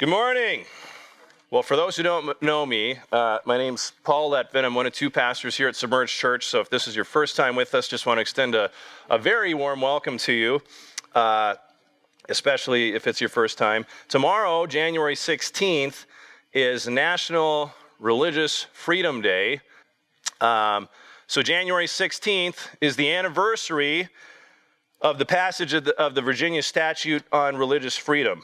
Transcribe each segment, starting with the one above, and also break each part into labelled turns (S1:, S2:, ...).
S1: Good morning. Well, for those who don't know me, uh, my name's Paul Letvin. I'm one of two pastors here at Submerged Church. So if this is your first time with us, just want to extend a, a very warm welcome to you, uh, especially if it's your first time. Tomorrow, January 16th, is National Religious Freedom Day. Um, so January 16th is the anniversary of the passage of the, of the Virginia Statute on Religious Freedom.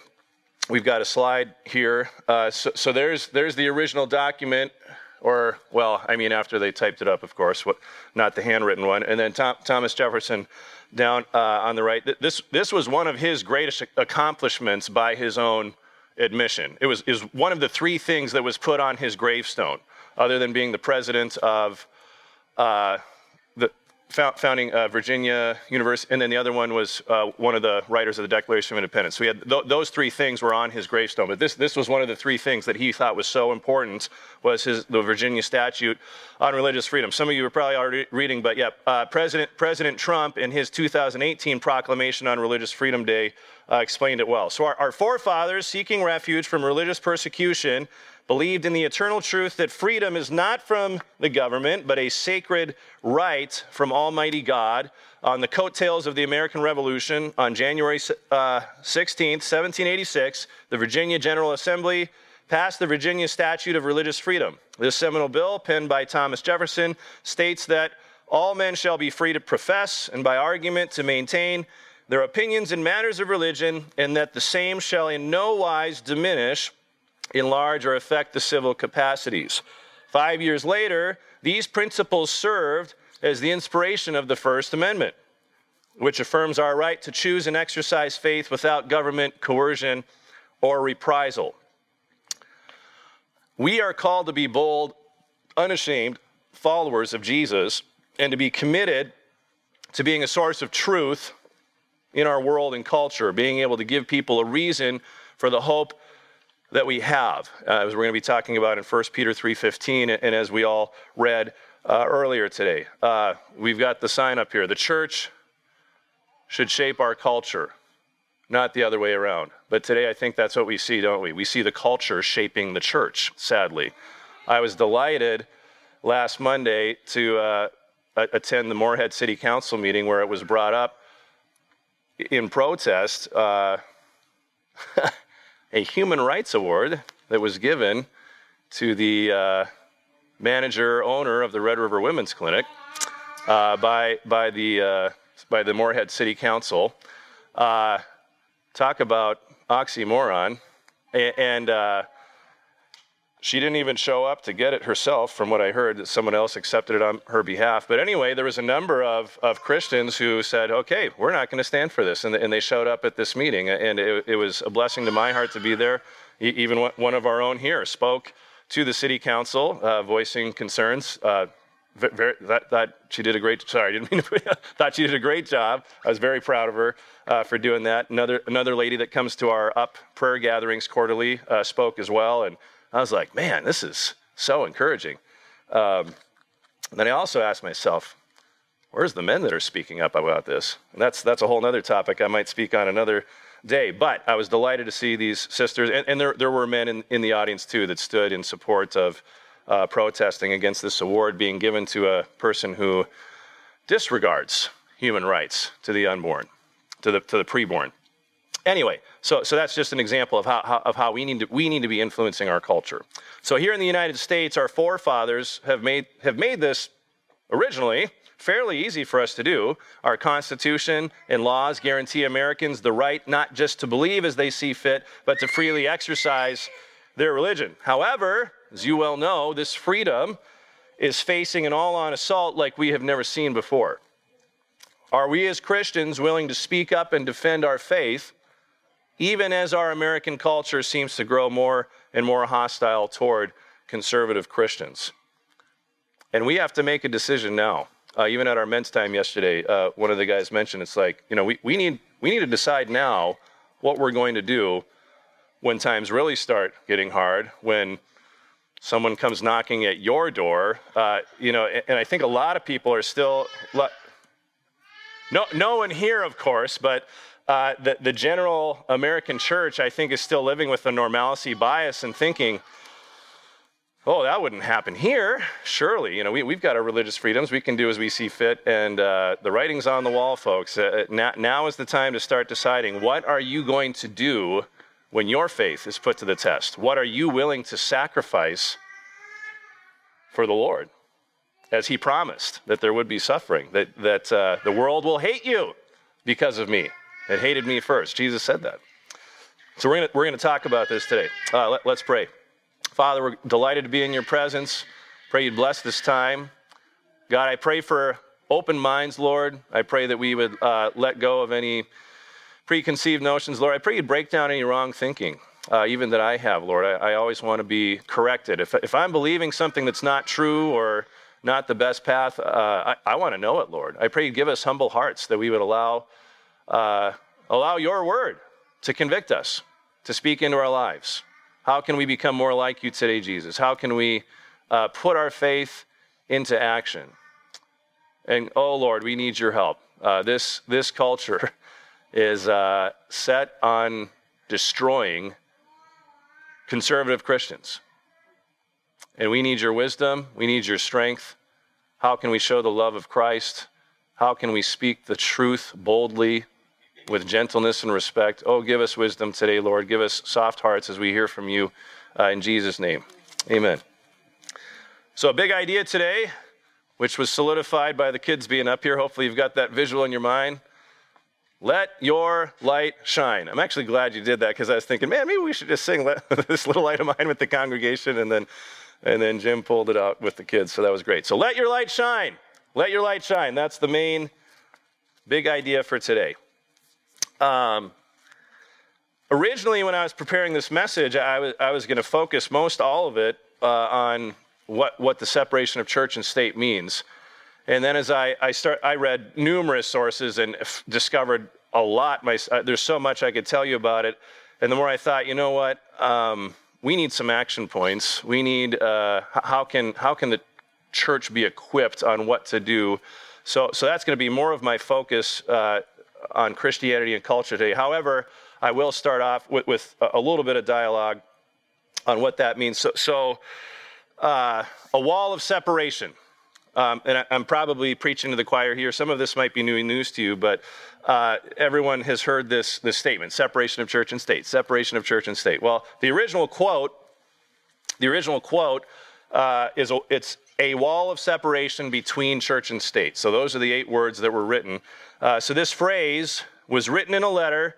S1: We've got a slide here. Uh, so, so, there's there's the original document, or well, I mean after they typed it up, of course, what, not the handwritten one. And then Tom, Thomas Jefferson down uh, on the right. This this was one of his greatest accomplishments by his own admission. It was is one of the three things that was put on his gravestone, other than being the president of. Uh, founding uh, Virginia University, and then the other one was uh, one of the writers of the Declaration of Independence. So we had th- those three things were on his gravestone. But this this was one of the three things that he thought was so important was his the Virginia Statute on religious freedom. Some of you are probably already reading, but yeah, uh, President President Trump in his 2018 proclamation on Religious Freedom Day uh, explained it well. So our, our forefathers, seeking refuge from religious persecution believed in the eternal truth that freedom is not from the government, but a sacred right from Almighty God. On the coattails of the American Revolution, on January uh, 16, 1786, the Virginia General Assembly passed the Virginia Statute of Religious Freedom. This seminal bill, penned by Thomas Jefferson, states that all men shall be free to profess and by argument to maintain their opinions in matters of religion, and that the same shall in no wise diminish enlarge or affect the civil capacities. Five years later, these principles served as the inspiration of the First Amendment, which affirms our right to choose and exercise faith without government coercion or reprisal. We are called to be bold, unashamed followers of Jesus and to be committed to being a source of truth in our world and culture, being able to give people a reason for the hope that we have, uh, as we're going to be talking about in 1 Peter 3.15, and as we all read uh, earlier today. Uh, we've got the sign up here. The church should shape our culture, not the other way around. But today I think that's what we see, don't we? We see the culture shaping the church, sadly. I was delighted last Monday to uh, attend the Moorhead City Council meeting where it was brought up in protest uh, a human rights award that was given to the uh, manager owner of the Red River Women's Clinic uh, by by the uh, by the Moorhead City Council. Uh, talk about oxymoron, and uh, she didn't even show up to get it herself, from what I heard, that someone else accepted it on her behalf. But anyway, there was a number of, of Christians who said, okay, we're not going to stand for this. And, and they showed up at this meeting. And it, it was a blessing to my heart to be there. Even one of our own here spoke to the city council, uh, voicing concerns. Uh, very, that, that she did a great sorry I didn't mean to, thought she did a great job I was very proud of her uh, for doing that another another lady that comes to our up prayer gatherings quarterly uh, spoke as well and I was like, man, this is so encouraging. Um, then I also asked myself, where's the men that are speaking up about this? And that's, that's a whole other topic I might speak on another day. But I was delighted to see these sisters, and, and there, there were men in, in the audience too that stood in support of uh, protesting against this award being given to a person who disregards human rights to the unborn, to the, to the preborn. Anyway, so, so that's just an example of how, how, of how we, need to, we need to be influencing our culture. So here in the United States, our forefathers have made, have made this originally fairly easy for us to do. Our Constitution and laws guarantee Americans the right not just to believe as they see fit, but to freely exercise their religion. However, as you well know, this freedom is facing an all on assault like we have never seen before. Are we as Christians willing to speak up and defend our faith even as our American culture seems to grow more and more hostile toward conservative Christians. And we have to make a decision now. Uh, even at our men's time yesterday, uh, one of the guys mentioned it's like, you know, we, we, need, we need to decide now what we're going to do when times really start getting hard, when someone comes knocking at your door. Uh, you know, and, and I think a lot of people are still, no, no one here, of course, but uh, the, the general American church, I think, is still living with the normalcy bias and thinking, oh, that wouldn't happen here. Surely, you know, we, we've got our religious freedoms. We can do as we see fit. And uh, the writing's on the wall, folks. Uh, now, now is the time to start deciding what are you going to do when your faith is put to the test? What are you willing to sacrifice for the Lord? As he promised that there would be suffering, that, that uh, the world will hate you because of me. It hated me first. Jesus said that. So we're going we're gonna talk about this today. Uh, let, let's pray. Father, we're delighted to be in your presence. Pray you bless this time. God, I pray for open minds, Lord. I pray that we would uh, let go of any preconceived notions, Lord. I pray you'd break down any wrong thinking, uh, even that I have, Lord. I, I always want to be corrected. If, if I'm believing something that's not true or not the best path, uh, I, I want to know it, Lord. I pray you give us humble hearts that we would allow, uh, allow your word to convict us, to speak into our lives. How can we become more like you today, Jesus? How can we uh, put our faith into action? And oh Lord, we need your help. Uh, this this culture is uh, set on destroying conservative Christians, and we need your wisdom. We need your strength. How can we show the love of Christ? How can we speak the truth boldly with gentleness and respect. Oh, give us wisdom today, Lord. Give us soft hearts as we hear from you uh, in Jesus' name. Amen. So, a big idea today, which was solidified by the kids being up here. Hopefully, you've got that visual in your mind. Let your light shine. I'm actually glad you did that because I was thinking, man, maybe we should just sing this little light of mine with the congregation, and then, and then Jim pulled it out with the kids. So that was great. So let your light shine. Let your light shine. That's the main big idea for today. Um, originally, when I was preparing this message, I was, I was going to focus most all of it uh, on what, what the separation of church and state means. And then as I, I, start, I read numerous sources and f- discovered a lot. My, uh, there's so much I could tell you about it. And the more I thought, you know what, um, we need some action points. We need, uh, how, can, how can the church be equipped on what to do? So, so that's going to be more of my focus uh, on Christianity and culture today. However, I will start off with, with a little bit of dialogue on what that means. So, so uh, a wall of separation. Um, and I, am probably preaching to the choir here. Some of this might be new news to you, but uh, everyone has heard this, this statement separation of church and state, separation of church and state. Well, the original quote, the original quote uh, is it's a wall of separation between church and state. So those are the eight words that were written. Uh, so this phrase was written in a letter.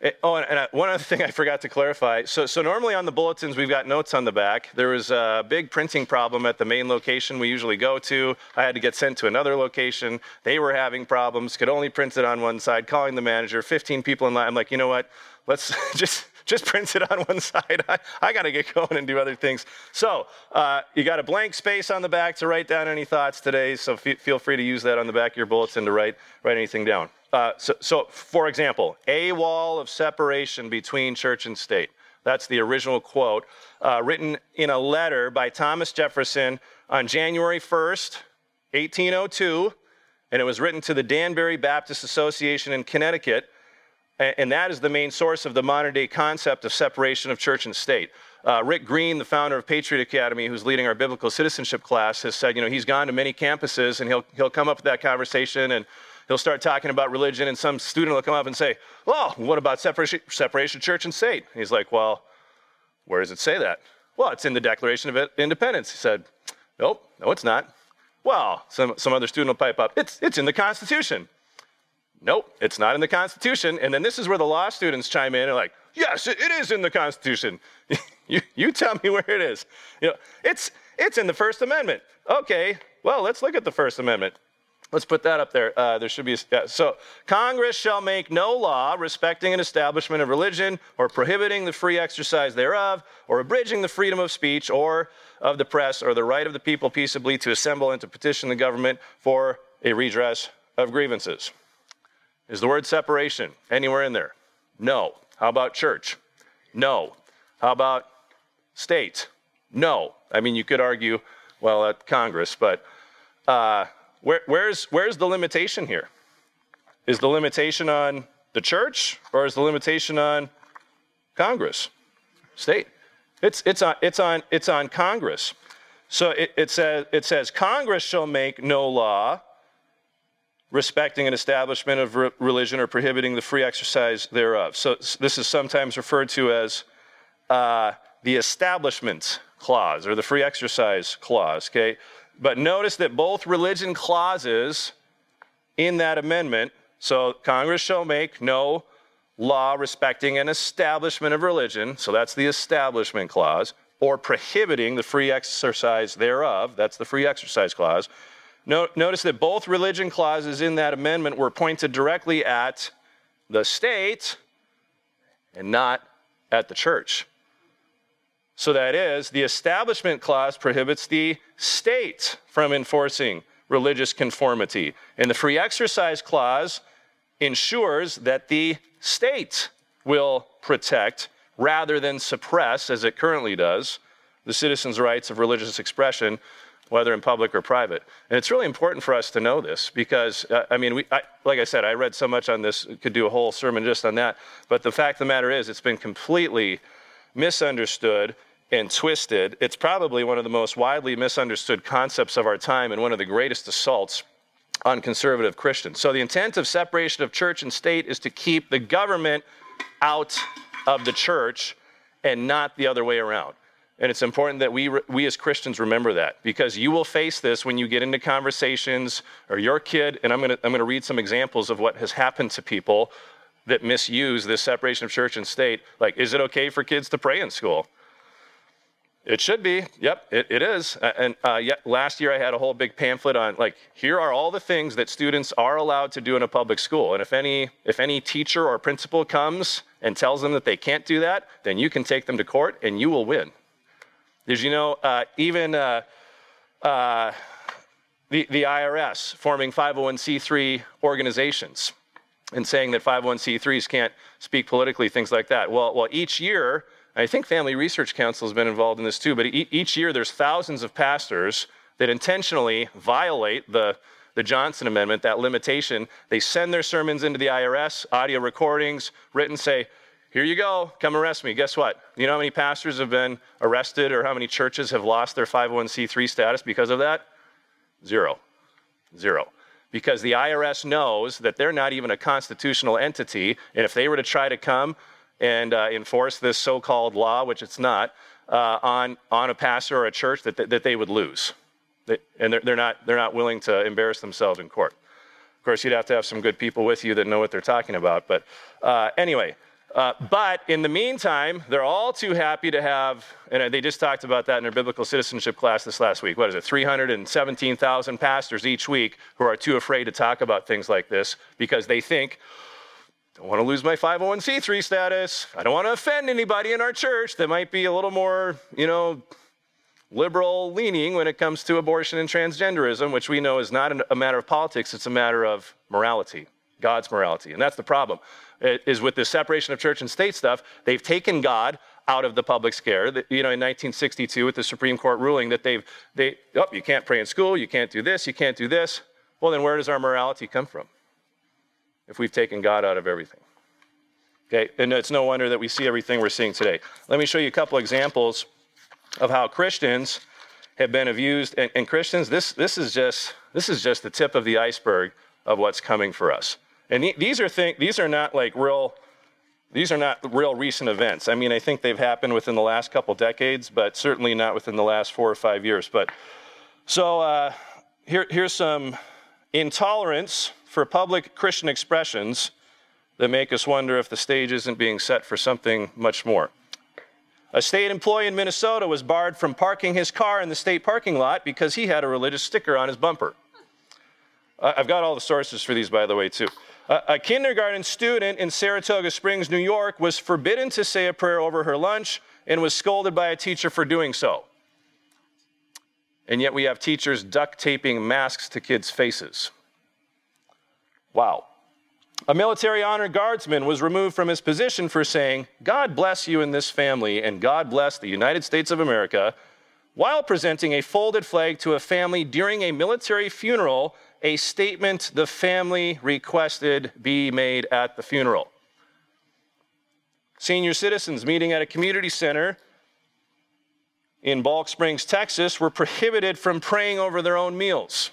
S1: It, oh, and, and one other thing I forgot to clarify. So, so normally on the bulletins we've got notes on the back. There was a big printing problem at the main location we usually go to. I had to get sent to another location. They were having problems. Could only print it on one side. Calling the manager, 15 people in line. I'm like, you know what? Let's just just print it on one side. I, I got to get going and do other things. So uh, you got a blank space on the back to write down any thoughts today. So f- feel free to use that on the back of your bulletin to write write anything down. Uh, so, so, for example, a wall of separation between church and state. That's the original quote, uh, written in a letter by Thomas Jefferson on January 1st, 1802, and it was written to the Danbury Baptist Association in Connecticut and that is the main source of the modern day concept of separation of church and state. Uh, Rick Green, the founder of Patriot Academy, who's leading our biblical citizenship class, has said, you know, he's gone to many campuses and he'll, he'll come up with that conversation and he'll start talking about religion, and some student will come up and say, well, what about separation, separation of church and state? And he's like, well, where does it say that? Well, it's in the Declaration of Independence. He said, nope, no, it's not. Well, some, some other student will pipe up, it's, it's in the Constitution. Nope, it's not in the Constitution. And then this is where the law students chime in and like, yes, it is in the Constitution. you, you tell me where it is. You know, it's, it's in the First Amendment. Okay, well, let's look at the First Amendment. Let's put that up there. Uh, there should be. Yeah. So, Congress shall make no law respecting an establishment of religion, or prohibiting the free exercise thereof, or abridging the freedom of speech, or of the press, or the right of the people peaceably to assemble and to petition the government for a redress of grievances. Is the word separation anywhere in there? No. How about church? No. How about state? No. I mean, you could argue, well, at Congress, but uh, where, where's, where's the limitation here? Is the limitation on the church or is the limitation on Congress, state? It's, it's, on, it's, on, it's on Congress. So it, it, says, it says, Congress shall make no law respecting an establishment of re- religion or prohibiting the free exercise thereof. So this is sometimes referred to as uh, the establishment clause or the free exercise clause, okay? But notice that both religion clauses in that amendment, so Congress shall make no law respecting an establishment of religion, so that's the establishment clause, or prohibiting the free exercise thereof, that's the free exercise clause. Notice that both religion clauses in that amendment were pointed directly at the state and not at the church. So that is, the establishment clause prohibits the state from enforcing religious conformity. And the free exercise clause ensures that the state will protect rather than suppress, as it currently does, the citizens' rights of religious expression, whether in public or private. And it's really important for us to know this because, uh, I mean, we, I, like I said, I read so much on this, could do a whole sermon just on that. But the fact of the matter is, it's been completely misunderstood and twisted. It's probably one of the most widely misunderstood concepts of our time and one of the greatest assaults on conservative Christians. So, the intent of separation of church and state is to keep the government out of the church and not the other way around. And it's important that we, we as Christians remember that because you will face this when you get into conversations or your kid, and I'm going to I'm going to read some examples of what has happened to people that misuse this separation of church and state. Like, is it okay for kids to pray in school? It should be. Yep, it, it is. And uh, last year I had a whole big pamphlet on like here are all the things that students are allowed to do in a public school. And if any if any teacher or principal comes and tells them that they can't do that, then you can take them to court and you will win. Did you know uh, even uh, uh the the IRS forming 501c3 organizations and saying that 501c3s can't speak politically, things like that. Well, well, each year I think Family Research Council has been involved in this too, but each year there's thousands of pastors that intentionally violate the, the Johnson Amendment, that limitation. They send their sermons into the IRS, audio recordings, written, say, here you go, come arrest me. Guess what? You know how many pastors have been arrested or how many churches have lost their 501c3 status because of that? Zero. Zero. Because the IRS knows that they're not even a constitutional entity, and if they were to try to come and uh, enforce this so called law, which it's not, uh, on, on a pastor or a church that, that they would lose. They, and they're, they're, not, they're not willing to embarrass themselves in court. Of course, you'd have to have some good people with you that know what they're talking about. But uh, anyway, uh, but in the meantime, they're all too happy to have, and they just talked about that in their biblical citizenship class this last week. What is it? 317,000 pastors each week who are too afraid to talk about things like this because they think, don't want to lose my 501c3 status. I don't want to offend anybody in our church that might be a little more, you know, liberal leaning when it comes to abortion and transgenderism, which we know is not a matter of politics, it's a matter of morality, God's morality. And that's the problem. It is with this separation of church and state stuff, they've taken God out of the public square. You know, in 1962, with the Supreme Court ruling that they've, they, oh, you can't pray in school, you can't do this, you can't do this. Well, then where does our morality come from? if we've taken God out of everything. Okay, and it's no wonder that we see everything we're seeing today. Let me show you a couple examples of how Christians have been abused. And, and Christians, this, this, is just, this is just the tip of the iceberg of what's coming for us. And these are thing, these are not like real these are not real recent events. I mean, I think they've happened within the last couple decades, but certainly not within the last four or five years. But so uh, here, here's some intolerance for public Christian expressions that make us wonder if the stage isn't being set for something much more. A state employee in Minnesota was barred from parking his car in the state parking lot because he had a religious sticker on his bumper. I've got all the sources for these, by the way, too. A kindergarten student in Saratoga Springs, New York, was forbidden to say a prayer over her lunch and was scolded by a teacher for doing so. And yet we have teachers duct taping masks to kids' faces. Wow. A military honor guardsman was removed from his position for saying, God bless you and this family, and God bless the United States of America, while presenting a folded flag to a family during a military funeral a statement the family requested be made at the funeral. Senior citizens meeting at a community center in Balch Springs, Texas, were prohibited from praying over their own meals.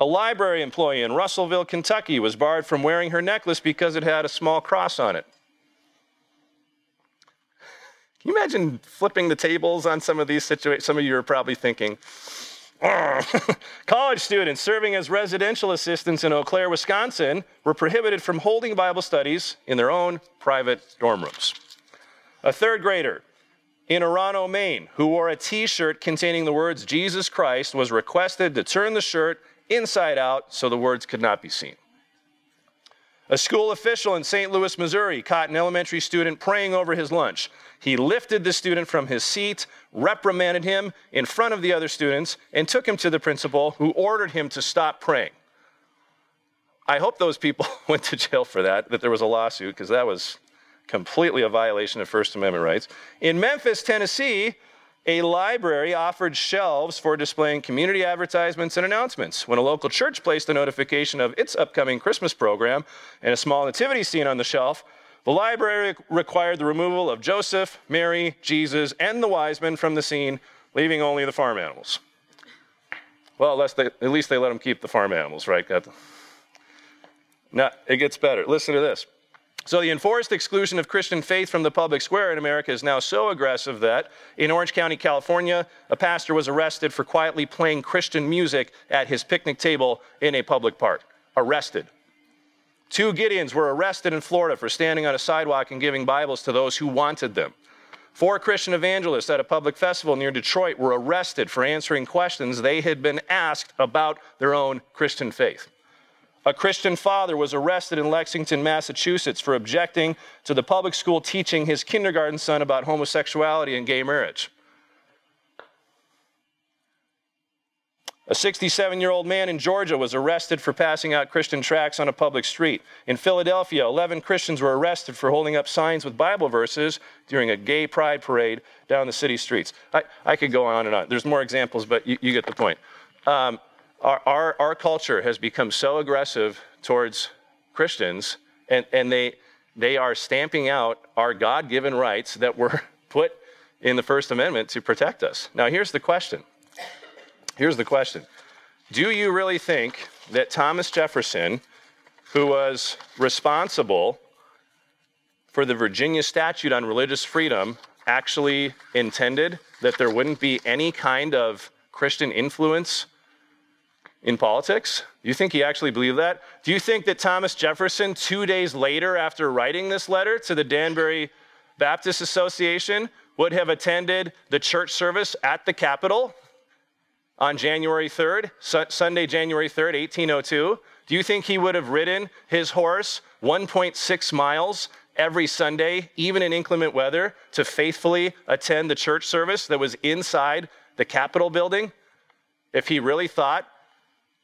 S1: A library employee in Russellville, Kentucky, was barred from wearing her necklace because it had a small cross on it. Can you imagine flipping the tables on some of these situations? Some of you are probably thinking, College students serving as residential assistants in Eau Claire, Wisconsin, were prohibited from holding Bible studies in their own private dorm rooms. A third grader in Orono, Maine, who wore a t shirt containing the words Jesus Christ, was requested to turn the shirt inside out so the words could not be seen. A school official in St. Louis, Missouri, caught an elementary student praying over his lunch. He lifted the student from his seat, reprimanded him in front of the other students, and took him to the principal, who ordered him to stop praying. I hope those people went to jail for that, that there was a lawsuit, because that was completely a violation of First Amendment rights. In Memphis, Tennessee, a library offered shelves for displaying community advertisements and announcements. When a local church placed a notification of its upcoming Christmas program and a small nativity scene on the shelf, the library required the removal of Joseph, Mary, Jesus, and the wise men from the scene, leaving only the farm animals. Well, they, at least they let them keep the farm animals, right? Now, it gets better. Listen to this. So, the enforced exclusion of Christian faith from the public square in America is now so aggressive that in Orange County, California, a pastor was arrested for quietly playing Christian music at his picnic table in a public park. Arrested. Two Gideons were arrested in Florida for standing on a sidewalk and giving Bibles to those who wanted them. Four Christian evangelists at a public festival near Detroit were arrested for answering questions they had been asked about their own Christian faith. A Christian father was arrested in Lexington, Massachusetts for objecting to the public school teaching his kindergarten son about homosexuality and gay marriage. A 67 year old man in Georgia was arrested for passing out Christian tracts on a public street. In Philadelphia, 11 Christians were arrested for holding up signs with Bible verses during a gay pride parade down the city streets. I, I could go on and on. There's more examples, but you, you get the point. Um, our, our, our culture has become so aggressive towards Christians, and, and they, they are stamping out our God given rights that were put in the First Amendment to protect us. Now, here's the question. Here's the question Do you really think that Thomas Jefferson, who was responsible for the Virginia Statute on Religious Freedom, actually intended that there wouldn't be any kind of Christian influence in politics? Do you think he actually believed that? Do you think that Thomas Jefferson, two days later after writing this letter to the Danbury Baptist Association, would have attended the church service at the Capitol on January 3rd, su- Sunday, January 3rd, 1802? Do you think he would have ridden his horse 1.6 miles every Sunday, even in inclement weather, to faithfully attend the church service that was inside the Capitol building? If he really thought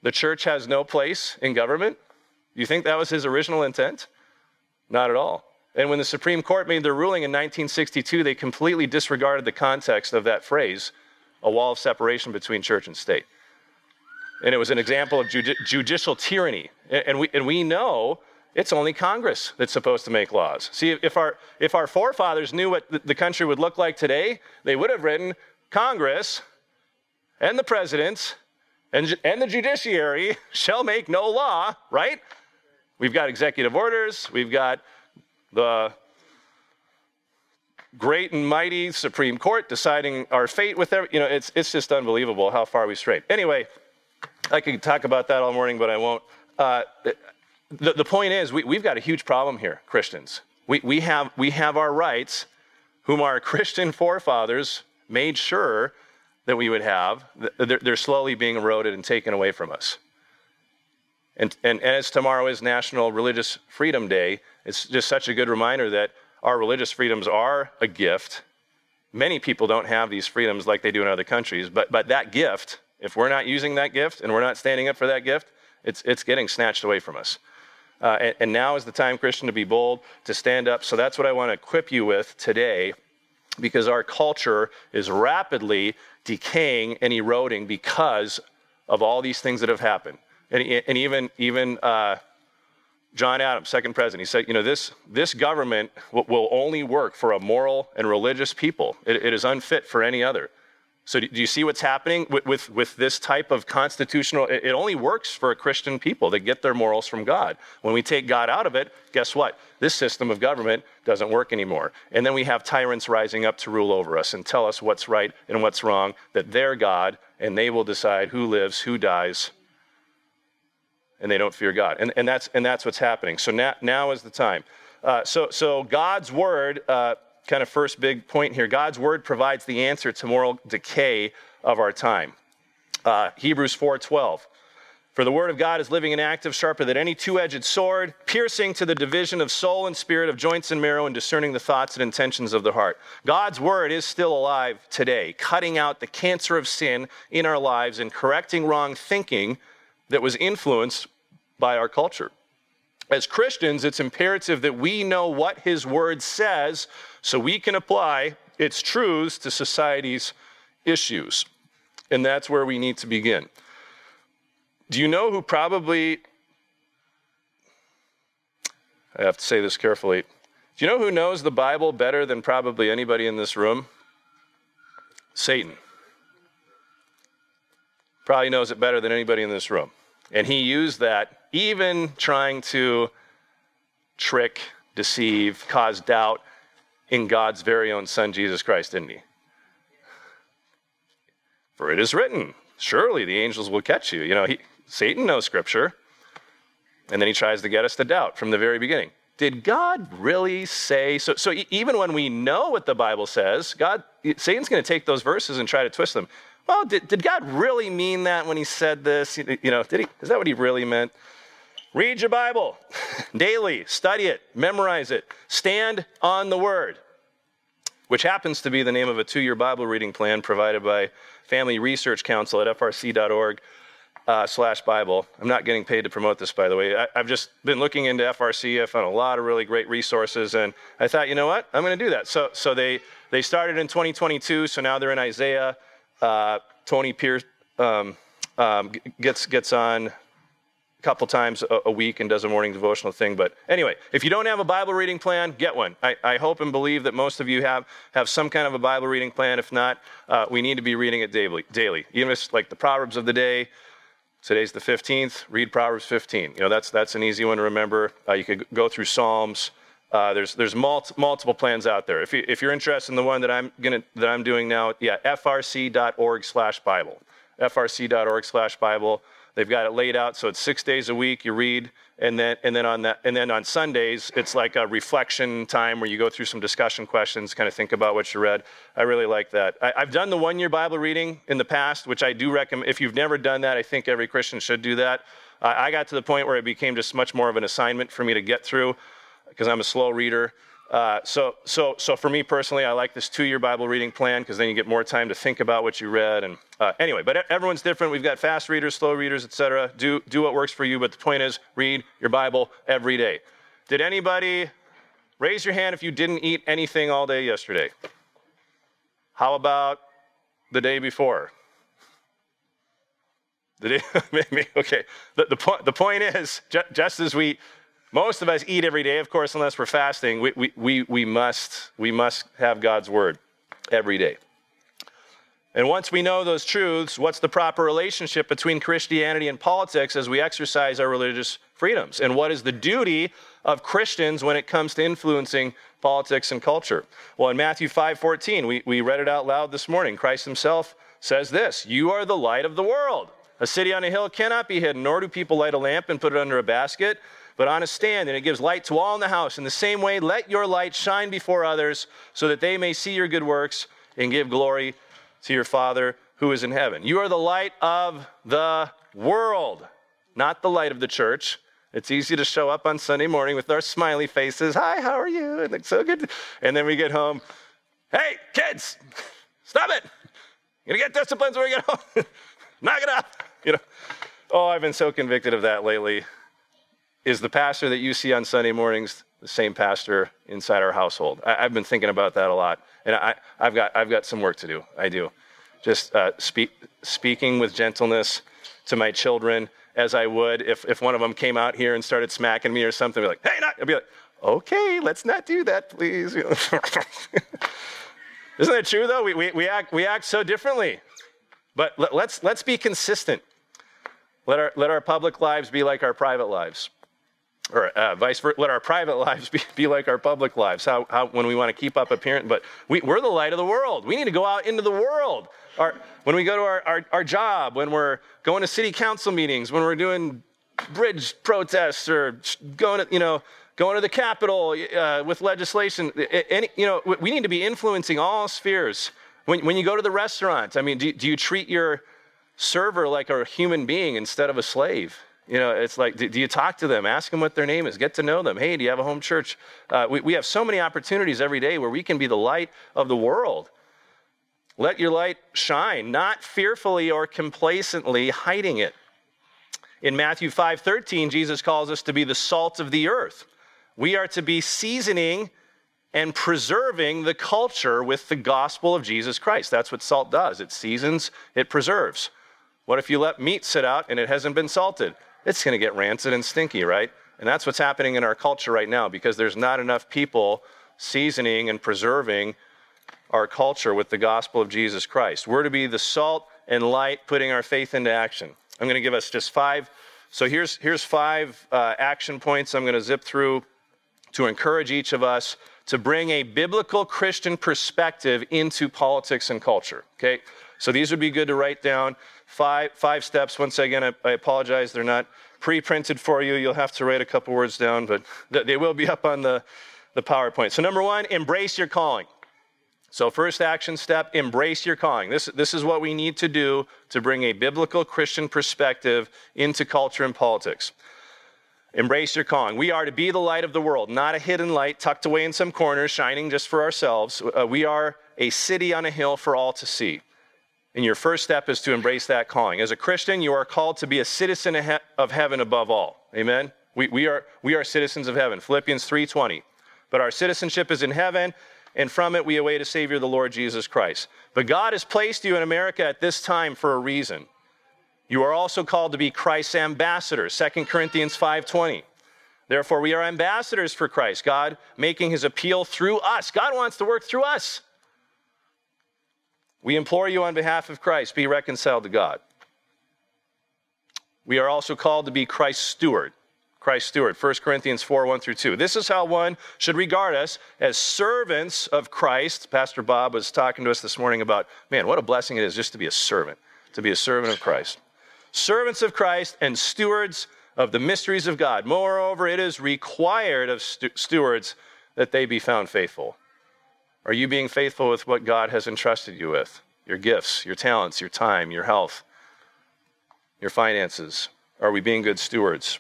S1: the church has no place in government? You think that was his original intent? Not at all. And when the Supreme Court made their ruling in 1962, they completely disregarded the context of that phrase, a wall of separation between church and state. And it was an example of judi- judicial tyranny. And we, and we know it's only Congress that's supposed to make laws. See, if our, if our forefathers knew what the country would look like today, they would have written Congress and the president and, and the judiciary shall make no law, right? We've got executive orders, we've got the great and mighty Supreme Court deciding our fate with every, you know, it's, it's just unbelievable how far we strayed. Anyway, I could talk about that all morning, but I won't. Uh, the, the point is, we, we've got a huge problem here, Christians. We, we, have, we have our rights, whom our Christian forefathers made sure that we would have, they're, slowly being eroded and taken away from us. And, and, and as tomorrow is National Religious Freedom Day, it's just such a good reminder that our religious freedoms are a gift. Many people don't have these freedoms like they do in other countries, but, but that gift, if we're not using that gift and we're not standing up for that gift, it's, it's getting snatched away from us. Uh, and, and now is the time, Christian, to be bold, to stand up. So that's what I want to equip you with today because our culture is rapidly decaying and eroding because of all these things that have happened. And, and even, even uh, John Adams, second president, he said, you know, this, this government will only work for a moral and religious people. it, it is unfit for any other. So, do you see what's happening with, with, with, this type of constitutional? It only works for a Christian people that get their morals from God. When we take God out of it, guess what? This system of government doesn't work anymore. And then we have tyrants rising up to rule over us and tell us what's right and what's wrong, that they're God and they will decide who lives, who dies, and they don't fear God. And, and, that's, and that's what's happening. So now, now is the time. Uh, so, so God's word. Uh, kind of first big point here. God's word provides the answer to moral decay of our time. Uh, Hebrews 4:12. For the word of God is living and active, sharper than any two-edged sword, piercing to the division of soul and spirit, of joints and marrow, and discerning the thoughts and intentions of the heart. God's word is still alive today, cutting out the cancer of sin in our lives and correcting wrong thinking that was influenced by our culture. As Christians, it's imperative that we know what His Word says so we can apply its truths to society's issues. And that's where we need to begin. Do you know who probably, I have to say this carefully, do you know who knows the Bible better than probably anybody in this room? Satan. Probably knows it better than anybody in this room. And he used that even trying to trick, deceive, cause doubt in God's very own Son, Jesus Christ, didn't he? For it is written, surely the angels will catch you. You know, he, Satan knows Scripture. And then he tries to get us to doubt from the very beginning. Did God really say so? So even when we know what the Bible says, God, Satan's going to take those verses and try to twist them. Well, did, did God really mean that when he said this? You know, did he? Is that what he really meant? Read your Bible daily, study it, memorize it, stand on the Word, which happens to be the name of a two year Bible reading plan provided by Family Research Council at frc.org. Uh, slash Bible. I'm not getting paid to promote this, by the way. I, have just been looking into FRC. I found a lot of really great resources, and I thought, you know what, I'm going to do that. So, so they they started in 2022. So now they're in Isaiah. Uh, Tony Pierce um, um, gets gets on couple times a, week and does a morning devotional thing. But anyway, if you don't have a Bible reading plan, get one. I, I hope and believe that most of you have, have some kind of a Bible reading plan. If not, uh, we need to be reading it daily. daily. Even if it's like the Proverbs of the day, today's the 15th, read Proverbs 15. You know, that's, that's an easy one to remember. Uh, you could go through Psalms. Uh, there's there's mul- multiple plans out there. If, you, if you're interested in the one that I'm gonna that I'm doing now, yeah, frc.org/bible, frc.org/bible. They've got it laid out so it's six days a week you read, and then and then on that and then on Sundays it's like a reflection time where you go through some discussion questions, kind of think about what you read. I really like that. I, have done the one-year Bible reading in the past, which I do recommend. If you've never done that, I think every Christian should do that. Uh, I got to the point where it became just much more of an assignment for me to get through because I'm a slow reader. Uh, so, so, so for me personally, I like this two-year Bible reading plan because then you get more time to think about what you read. And uh, anyway, but everyone's different. We've got fast readers, slow readers, etc. Do do what works for you. But the point is, read your Bible every day. Did anybody raise your hand if you didn't eat anything all day yesterday? How about the day before? The day, maybe, okay. The, the, point, the point is, just as we most of us eat every day, of course, unless we're fasting. We, we, we, we, must, we must have God's word every day. And once we know those truths, what's the proper relationship between Christianity and politics as we exercise our religious freedoms? And what is the duty of Christians when it comes to influencing politics and culture? Well, in Matthew 5 14, we, we read it out loud this morning. Christ himself says this You are the light of the world. A city on a hill cannot be hidden, nor do people light a lamp and put it under a basket but on a stand, and it gives light to all in the house. In the same way, let your light shine before others, so that they may see your good works and give glory to your Father who is in heaven. You are the light of the world, not the light of the church. It's easy to show up on Sunday morning with our smiley faces. Hi, how are you? It looks so good. And then we get home. Hey, kids, stop it. You're gonna get disciplined when we get home. Knock it off. You know. Oh, I've been so convicted of that lately. Is the pastor that you see on Sunday mornings the same pastor inside our household? I, have been thinking about that a lot, and I, have got I've got some work to do. I do. just uh, speak, speaking with gentleness to my children as I would if, if one of them came out here and started smacking me or something. I'd be like, hey, not. I'd be like, okay, let's not do that, please. Isn't that true, though? We, we, we, act, we act so differently. But let, let's, let's be consistent. Let our, let our public lives be like our private lives. Or uh, vice versa, let our private lives be, be like our public lives. How, how when we want to keep up appearance, but we, we're the light of the world. We need to go out into the world. Our, when we go to our, our, our job, when we're going to city council meetings, when we're doing bridge protests or going to, you know, going to the Capitol uh, with legislation. Any, you know, we need to be influencing all spheres. When, when you go to the restaurant, I mean, do, do you treat your server like a human being instead of a slave? You know, it's like, do, do, you talk to them? Ask them what their name is. Get to know them. Hey, do you have a home church? Uh, we, we have so many opportunities every day where we can be the light of the world. Let your light shine, not fearfully or complacently hiding it. In Matthew 5:13, Jesus calls us to be the salt of the earth. We are to be seasoning and preserving the culture with the gospel of Jesus Christ. That's what salt does it seasons, it preserves. What if you let meat sit out and it hasn't been salted? It's going to get rancid and stinky, right? And that's what's happening in our culture right now because there's not enough people seasoning and preserving our culture with the gospel of Jesus Christ. We're to be the salt and light, putting our faith into action. I'm going to give us just five. So here's, here's five uh, action points I'm going to zip through to encourage each of us to bring a biblical Christian perspective into politics and culture. Okay? So these would be good to write down. Five, five steps. Once again, I, I apologize, they're not pre printed for you. You'll have to write a couple words down, but th- they will be up on the, the PowerPoint. So, number one, embrace your calling. So, first action step embrace your calling. This, this is what we need to do to bring a biblical Christian perspective into culture and politics. Embrace your calling. We are to be the light of the world, not a hidden light tucked away in some corner, shining just for ourselves. Uh, we are a city on a hill for all to see. And your first step is to embrace that calling. As a Christian, you are called to be a citizen of heaven above all. Amen? We, we, are, we are citizens of heaven. Philippians 3.20. But our citizenship is in heaven, and from it we await a Savior, the Lord Jesus Christ. But God has placed you in America at this time for a reason. You are also called to be Christ's ambassadors, 2 Corinthians 5:20. Therefore, we are ambassadors for Christ, God making his appeal through us. God wants to work through us. We implore you on behalf of Christ, be reconciled to God. We are also called to be Christ's steward. Christ's steward, 1 Corinthians 4 1 through 2. This is how one should regard us as servants of Christ. Pastor Bob was talking to us this morning about, man, what a blessing it is just to be a servant, to be a servant of Christ servants of Christ and stewards of the mysteries of God. Moreover, it is required of stu- stewards that they be found faithful. Are you being faithful with what God has entrusted you with? Your gifts, your talents, your time, your health, your finances. Are we being good stewards?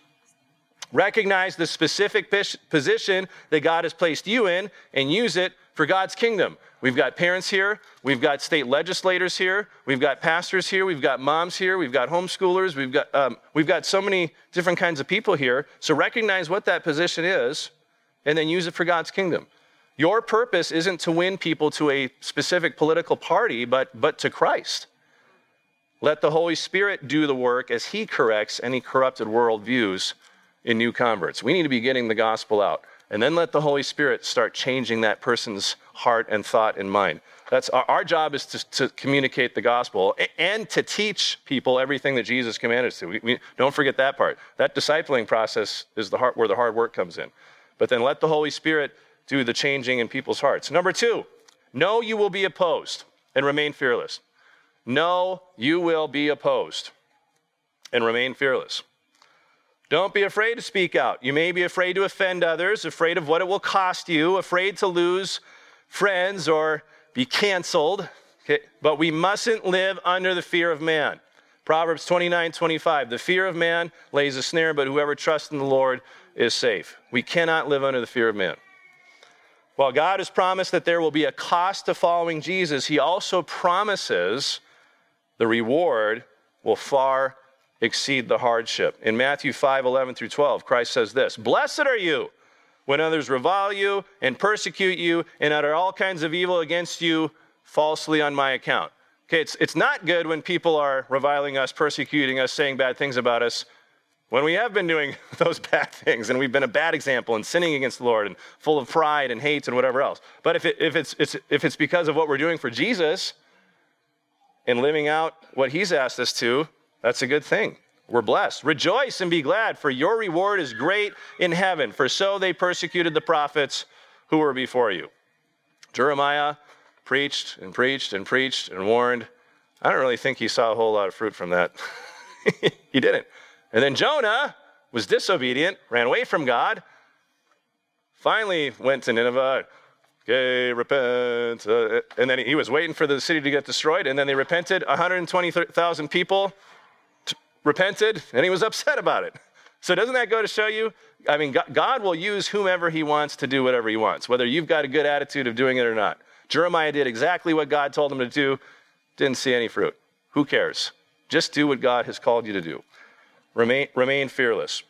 S1: Recognize the specific position that God has placed you in and use it for God's kingdom. We've got parents here, we've got state legislators here, we've got pastors here, we've got moms here, we've got homeschoolers, we've got, um, we've got so many different kinds of people here. So recognize what that position is and then use it for God's kingdom. Your purpose isn't to win people to a specific political party, but, but to Christ. Let the Holy Spirit do the work as He corrects any corrupted worldviews in new converts. We need to be getting the gospel out and then let the Holy Spirit start changing that person's heart and thought and mind. That's our, our job is to, to, communicate the gospel and to teach people everything that Jesus commanded us to. We, we, don't forget that part. That discipling process is the heart, where the hard work comes in. But then let the Holy Spirit do the changing in people's hearts. Number two, know you will be opposed and remain fearless. Know you will be opposed and remain fearless. Don't be afraid to speak out. You may be afraid to offend others, afraid of what it will cost you, afraid to lose friends or be canceled. Okay? But we mustn't live under the fear of man. Proverbs 29 25. The fear of man lays a snare, but whoever trusts in the Lord is safe. We cannot live under the fear of man. While God has promised that there will be a cost to following Jesus, he also promises the reward will far exceed the hardship. In Matthew 5 11 through 12, Christ says this Blessed are you when others revile you and persecute you and utter all kinds of evil against you falsely on my account. Okay, it's, it's not good when people are reviling us, persecuting us, saying bad things about us, when we have been doing those bad things and we've been a bad example and sinning against the Lord and full of pride and hate and whatever else. But if, it, if, it's, it's, if it's because of what we're doing for Jesus and living out what He's asked us to, that's a good thing. We're blessed. Rejoice and be glad, for your reward is great in heaven, for so they persecuted the prophets who were before you. Jeremiah preached and preached and preached and warned. I don't really think he saw a whole lot of fruit from that. he didn't. And then Jonah was disobedient, ran away from God, finally went to Nineveh. Okay, repent. Uh, and then he was waiting for the city to get destroyed, and then they repented. 120,000 people t- repented, and he was upset about it. So, doesn't that go to show you? I mean, God will use whomever he wants to do whatever he wants, whether you've got a good attitude of doing it or not. Jeremiah did exactly what God told him to do, didn't see any fruit. Who cares? Just do what God has called you to do. Remain, remain fearless.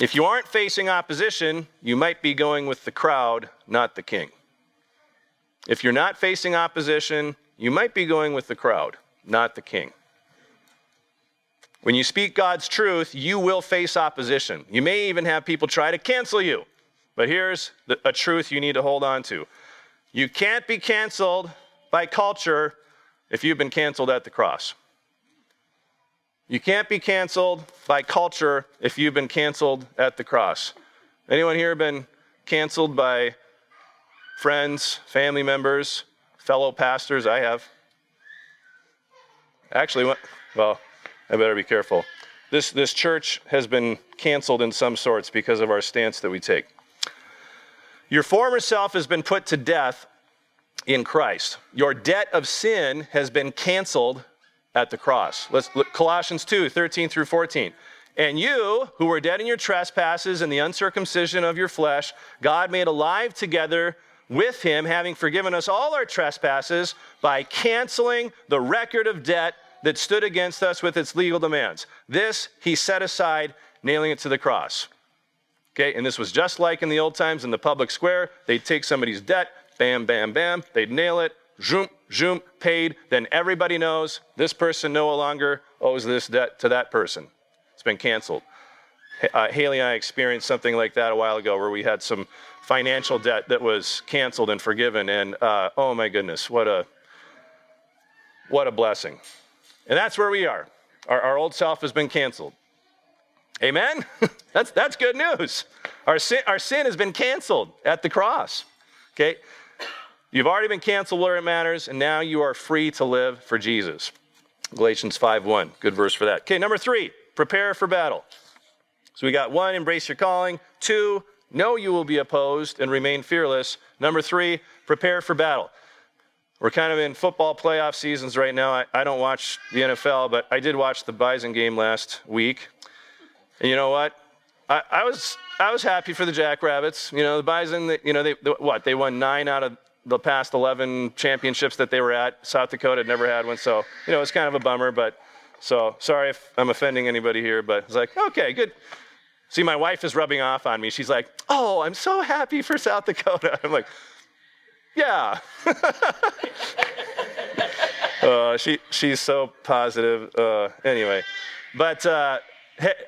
S1: If you aren't facing opposition, you might be going with the crowd, not the king. If you're not facing opposition, you might be going with the crowd, not the king. When you speak God's truth, you will face opposition. You may even have people try to cancel you. But here's the, a truth you need to hold on to you can't be canceled by culture if you've been canceled at the cross. You can't be canceled by culture if you've been canceled at the cross. Anyone here been canceled by friends, family members, fellow pastors? I have. Actually, well, I better be careful. This, this church has been canceled in some sorts because of our stance that we take. Your former self has been put to death in Christ. Your debt of sin has been canceled at the cross. Let's look Colossians 2, 13 through 14. And you, who were dead in your trespasses and the uncircumcision of your flesh, God made alive together with him, having forgiven us all our trespasses by canceling the record of debt that stood against us with its legal demands. This he set aside, nailing it to the cross. Okay, and this was just like in the old times in the public square. They'd take somebody's debt, bam, bam, bam, they'd nail it, zoom, zoom, paid. Then everybody knows this person no longer owes this debt to that person. It's been canceled. Uh, Haley and I experienced something like that a while ago where we had some financial debt that was canceled and forgiven. And uh, oh my goodness, what a, what a blessing. And that's where we are. Our, our old self has been canceled. Amen? that's, that's good news. Our sin, our sin has been canceled at the cross. Okay? You've already been canceled where it matters, and now you are free to live for Jesus. Galatians 5:1. Good verse for that. Okay, number three, prepare for battle. So we got one, embrace your calling. Two, know you will be opposed and remain fearless. Number three, prepare for battle. We're kind of in football playoff seasons right now. I, I don't watch the NFL, but I did watch the Bison game last week. And you know what? I, I was I was happy for the Jackrabbits. You know, the Bison. You know, they what they won nine out of the past 11 championships that they were at. South Dakota had never had one, so you know it's kind of a bummer. But so sorry if I'm offending anybody here, but it's like okay, good. See, my wife is rubbing off on me. She's like, "Oh, I'm so happy for South Dakota." I'm like, "Yeah." uh, she she's so positive. Uh, anyway, but. Uh,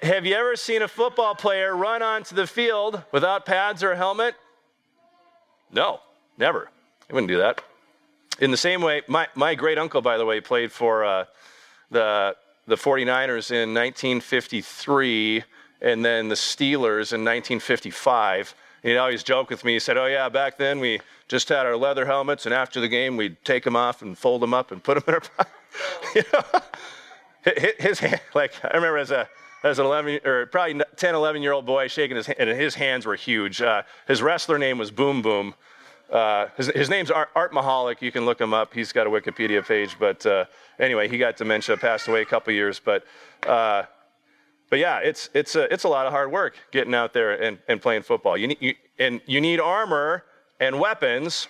S1: have you ever seen a football player run onto the field without pads or a helmet? No, never. I wouldn't do that. In the same way, my, my great uncle, by the way, played for uh, the, the 49ers in 1953 and then the Steelers in 1955. He'd always joke with me. He said, Oh, yeah, back then we just had our leather helmets, and after the game, we'd take them off and fold them up and put them in our pocket. you know? His, hand, like, I remember as a as an 11 or probably 10, 11 year old boy shaking his hand, and his hands were huge. Uh, his wrestler name was Boom Boom. Uh, his, his, name's Art, Art, Michalik. You can look him up. He's got a Wikipedia page. But uh, anyway, he got dementia, passed away a couple years. But uh, but yeah, it's it's a, it's a lot of hard work getting out there and, and playing football. You need, you, and you need armor and weapons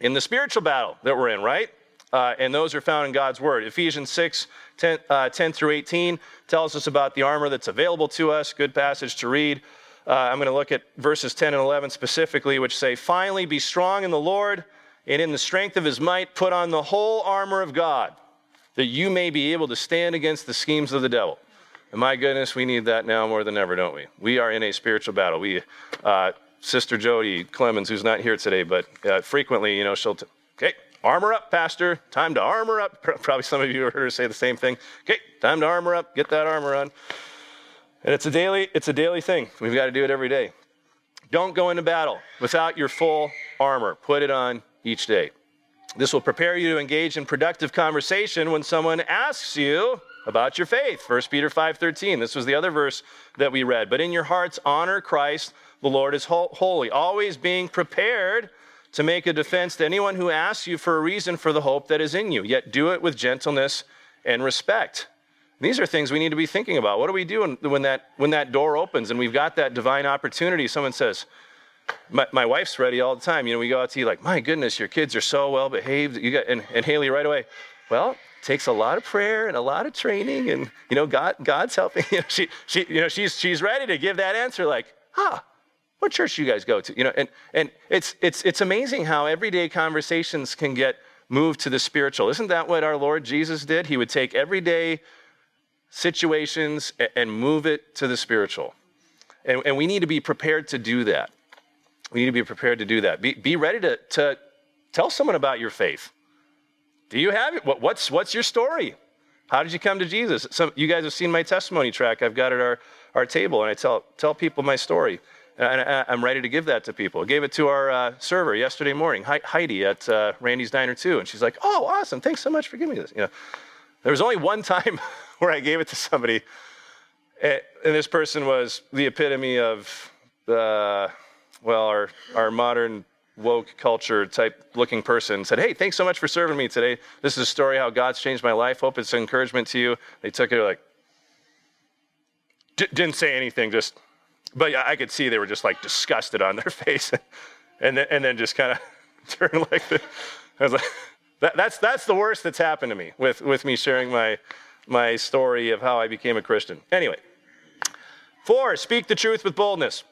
S1: in the spiritual battle that we're in, right? Uh, and those are found in God's Word. Ephesians 6, 10, uh, 10, through 18 tells us about the armor that's available to us. Good passage to read. Uh, I'm going to look at verses 10 and 11 specifically, which say, Finally, be strong in the Lord, and in the strength of his might, put on the whole armor of God, that you may be able to stand against the schemes of the devil. And my goodness, we need that now more than ever, don't we? We are in a spiritual battle. We, uh, Sister Jody Clemens, who's not here today, but uh, frequently, you know, she'll, t- okay, armor up, Pastor. Time to armor up. Probably some of you heard her say the same thing. Okay, time to armor up. Get that armor on. And it's a daily, it's a daily thing. We've got to do it every day. Don't go into battle without your full armor. Put it on each day. This will prepare you to engage in productive conversation when someone asks you about your faith. 1 Peter 5:13. This was the other verse that we read. But in your hearts honor Christ, the Lord is holy, always being prepared to make a defense to anyone who asks you for a reason for the hope that is in you, yet do it with gentleness and respect. These are things we need to be thinking about. What do we do when, that, when that door opens and we've got that divine opportunity? Someone says, my, my, wife's ready all the time. You know, we go out to eat, like, my goodness, your kids are so well behaved. You got, and, and Haley right away, well, takes a lot of prayer and a lot of training, and you know, God, God's helping. You know, she, she, you know, she's she's ready to give that answer, like, huh, what church do you guys go to? You know, and and it's it's it's amazing how everyday conversations can get moved to the spiritual. Isn't that what our Lord Jesus did? He would take everyday situations and move it to the spiritual. And, and we need to be prepared to do that. We need to be prepared to do that. Be, be ready to, to tell someone about your faith. Do you have it? What, what's, what's your story? How did you come to Jesus? Some, you guys have seen my testimony track I've got at our, our table, and I tell, tell people my story. And I, am ready to give that to people. I gave it to our uh, server yesterday morning, Heidi at uh, Randy's Diner too, and she's like, "Oh, awesome! Thanks so much for giving me this." You know, there was only one time where I gave it to somebody, eh, and this person was the epitome of, well, our our modern woke culture type looking person. Said, "Hey, thanks so much for serving me today. This is a story how God's changed my life. Hope it's encouragement to you." They took it like, d- didn't say anything, just but I could see they were just like disgusted on their face, and then, and then just kind of turned like the, I was like, that, that's that's the worst that's happened to me with with me sharing my my story of how I became a Christian. Anyway, four, speak the truth with boldness.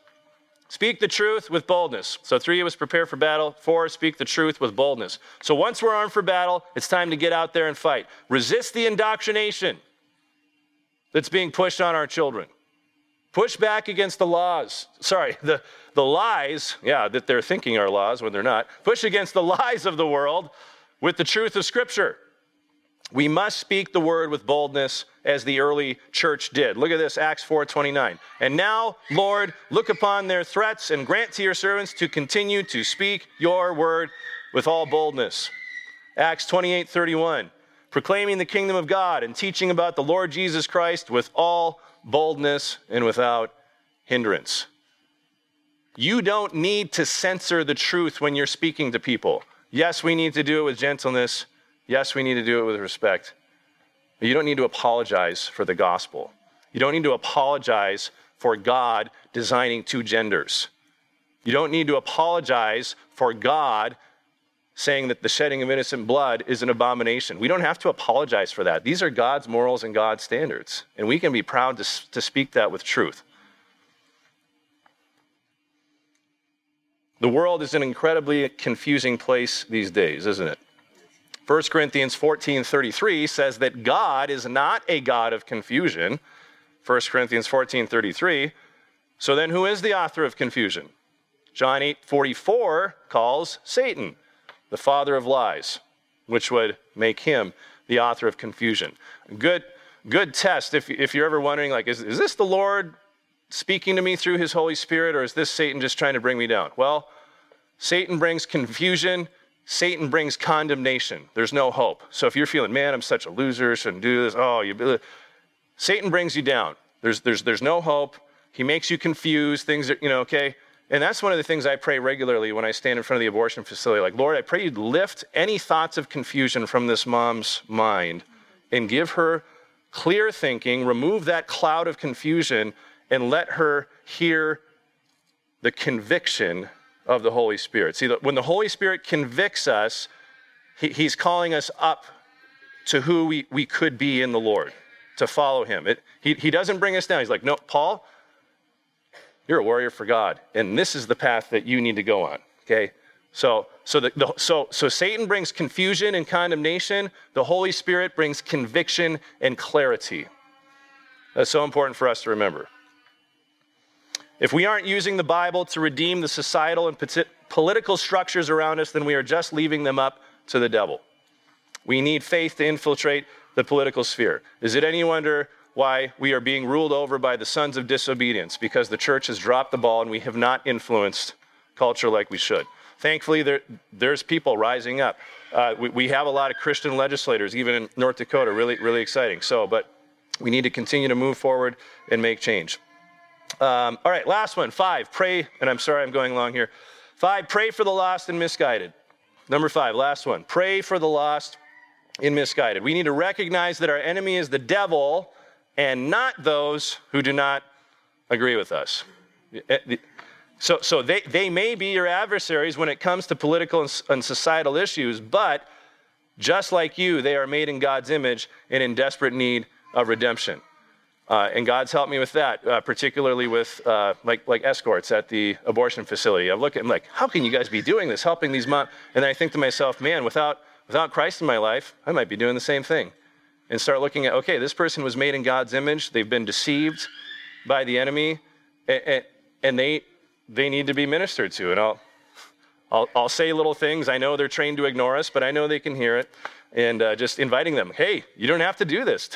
S1: Speak the truth with boldness. So, three of us prepare for battle. Four, speak the truth with boldness. So, once we're armed for battle, it's time to get out there and fight. Resist the indoctrination that's being pushed on our children. Push back against the laws. Sorry, the, the lies, yeah, that they're thinking are laws when they're not. Push against the lies of the world with the truth of Scripture. We must speak the word with boldness as the early church did. Look at this, Acts 4:29. And now, Lord, look upon their threats and grant to your servants to continue to speak your word with all boldness. Acts 28:31. Proclaiming the kingdom of God and teaching about the Lord Jesus Christ with all boldness, and without hindrance. You don't need to censor the truth when you're speaking to people. Yes, we need to do it with gentleness. Yes, we need to do it with respect. But you don't need to apologize for the gospel. You don't need to apologize for God designing two genders. You don't need to apologize for God saying that the shedding of innocent blood is an abomination. We don't have to apologize for that. These are God's morals and God's standards, and we can be proud to, to speak that with truth. The world is an incredibly confusing place these days, isn't it? 1 Corinthians 14:33 says that God is not a God of confusion. 1 Corinthians 14:33. So then who is the author of confusion? John 8:44 calls Satan the father of lies, which would make him the author of confusion. Good, good test if, if you're ever wondering, like, is, is this the Lord speaking to me through his Holy Spirit, or is this Satan just trying to bring me down? Well, Satan brings confusion. Satan brings condemnation. There's no hope. So if you're feeling, man, I'm such a loser, shouldn't do this. Oh, you. Satan brings you down. There's, there's, there's no hope. He makes you confused. Things are, you know, okay. And that's one of the things I pray regularly when I stand in front of the abortion facility. Like, Lord, I pray you'd lift any thoughts of confusion from this mom's mind and give her clear thinking, remove that cloud of confusion, and let her hear the conviction of the Holy Spirit. See, when the Holy Spirit convicts us, he, He's calling us up to who we, we could be in the Lord, to follow Him. It, he, he doesn't bring us down. He's like, no, Paul, You're a warrior for God, and this is the path that you need to go on. Okay? So, so, the, the, so, so Satan brings confusion and condemnation. The Holy Spirit brings conviction and clarity. That's so important for us to remember. If we aren't using the Bible to redeem the societal and political structures around us, then we are just leaving them up to the devil. We need faith to infiltrate the political sphere. Is it any wonder why we are being ruled over by the sons of disobedience? Because the church has dropped the ball and we have not influenced culture like we should. Thankfully, there, there's people rising up. Uh, we, we have a lot of Christian legislators, even in North Dakota, really, really exciting. So, but we need to continue to move forward and make change. Um, all right, last one, five, pray, and I'm sorry I'm going long here. Five, pray for the lost and misguided. Number five, last one, pray for the lost and misguided. We need to recognize that our enemy is the devil and not those who do not agree with us. Eh, so, so they, they may be your adversaries when it comes to political and societal issues, but just like you, they are made in God's image and in desperate need of redemption. Uh, and God's helped me with that, uh, particularly with uh, like, like escorts at the abortion facility. I look at them like, how can you guys be doing this, helping these moms? And then I think to myself, man, without, without Christ in my life, I might be doing the same thing. And start looking at, okay, this person was made in God's image. They've been deceived by the enemy, and, and they, they need to be ministered to. And I'll, I'll, I'll say little things. I know they're trained to ignore us, but I know they can hear it. And uh, just inviting them, hey, you don't have to do this.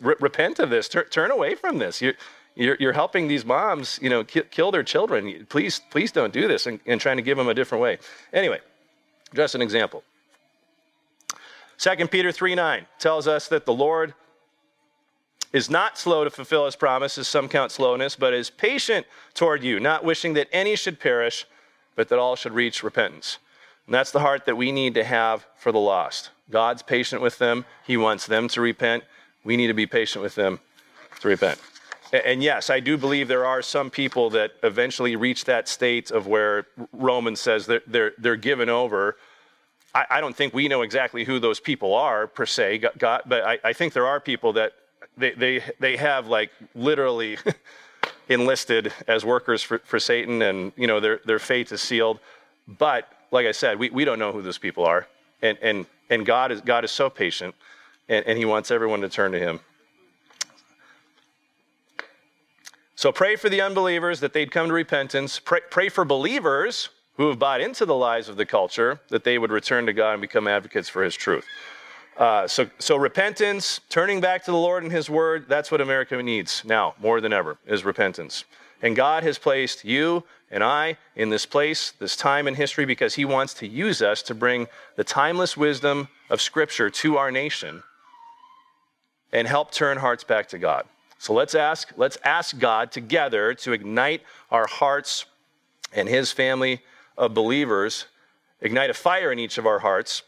S1: Repent of this. turn away from this. You're, you're, you're, helping these moms, you know, ki- kill their children. Please, please don't do this. And, and trying to give them a different way. Anyway, just an example. 2 Peter 3 9 tells us that the Lord is not slow to fulfill his promises, some count slowness, but is patient toward you, not wishing that any should perish, but that all should reach repentance. And that's the heart that we need to have for the lost. God's patient with them, he wants them to repent. We need to be patient with them to repent. And yes, I do believe there are some people that eventually reach that state of where Romans says that they're, they're given over. I, I don't think we know exactly who those people are per se, God, but I, I think there are people that they, they, they have like literally enlisted as workers for, for Satan and you know their, their fate is sealed. But like I said, we, we don't know who those people are. And, and, and God, is, God is so patient and, and He wants everyone to turn to Him. So pray for the unbelievers that they'd come to repentance. Pray, pray for believers who have bought into the lies of the culture that they would return to God and become advocates for His truth. Uh, so, so repentance, turning back to the Lord and His Word, that's what America needs now more than ever, is repentance. And God has placed you and I in this place, this time in history, because He wants to use us to bring the timeless wisdom of Scripture to our nation and help turn hearts back to God. So let's ask, let's ask God together to ignite our hearts and his family of believers, ignite a fire in each of our hearts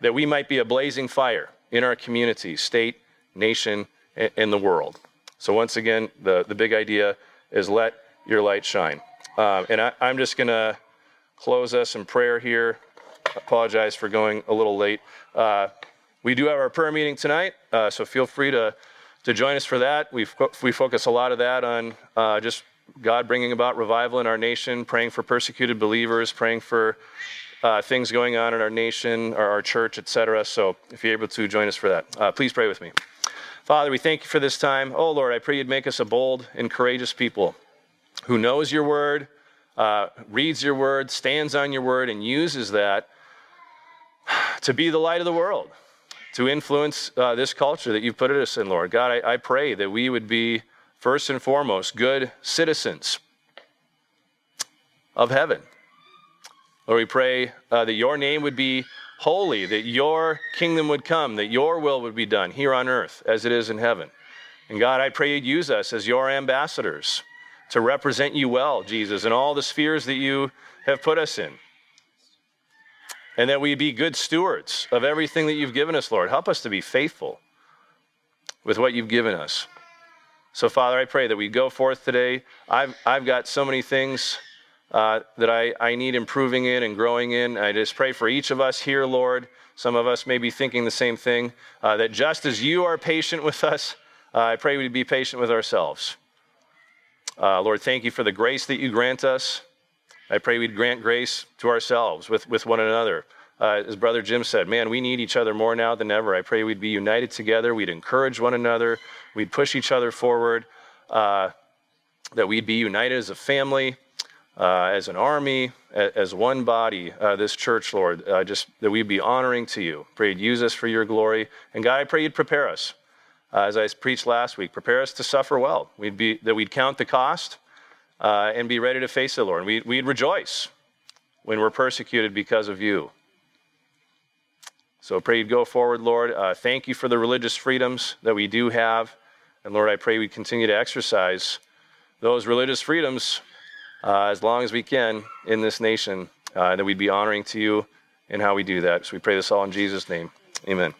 S1: that we might be a blazing fire in our community, state, nation, and the world. So once again, the, the big idea is let your light shine. Um, and I, I'm just going to close us in prayer here. Apologize for going a little late. Uh, we do have our prayer meeting tonight, uh, so feel free to, to join us for that. we we focus a lot of that on uh, just God bringing about revival in our nation, praying for persecuted believers, praying for uh, things going on in our nation, or our church, etc. So if you're able to join us for that, uh, please pray with me. Father, we thank you for this time. Oh Lord, I pray you'd make us a bold and courageous people who knows your word, uh, reads your word, stands on your word, and uses that to be the light of the world to influence uh, this culture that you've put us in, Lord. God, I, I pray that we would be, first and foremost, good citizens of heaven. Lord, we pray uh, that your name would be holy, that your kingdom would come, that your will would be done here on earth as it is in heaven. And God, I pray you'd use us as your ambassadors to represent you well, Jesus, in all the spheres that you have put us in and that we be good stewards of everything that you've given us, Lord. Help us to be faithful with what you've given us. So, Father, I pray that we go forth today. I've, I've got so many things uh, that I, I need improving in and growing in. I just pray for each of us here, Lord. Some of us may be thinking the same thing, uh, that just as you are patient with us, uh, I pray we be patient with ourselves. Uh, Lord, thank you for the grace that you grant us. I pray we'd grant grace to ourselves with, with one another. Uh, as Brother Jim said, man, we need each other more now than ever. I pray we'd be united together. We'd encourage one another. We'd push each other forward. Uh, that we'd be united as a family, uh, as an army, as one body, uh, this church, Lord. Uh, just that we'd be honoring to you. Pray you'd use us for your glory. And God, I pray you'd prepare us. Uh, as I preached last week, prepare us to suffer well. We'd be, that we'd count the cost uh, and be ready to face the Lord. And we, we'd rejoice when we're persecuted because of you. So I pray you'd go forward, Lord. Uh, thank you for the religious freedoms that we do have. And Lord, I pray we continue to exercise those religious freedoms uh, as long as we can in this nation, uh, that we'd be honoring to you in how we do that. So we pray this all in Jesus' name. Amen.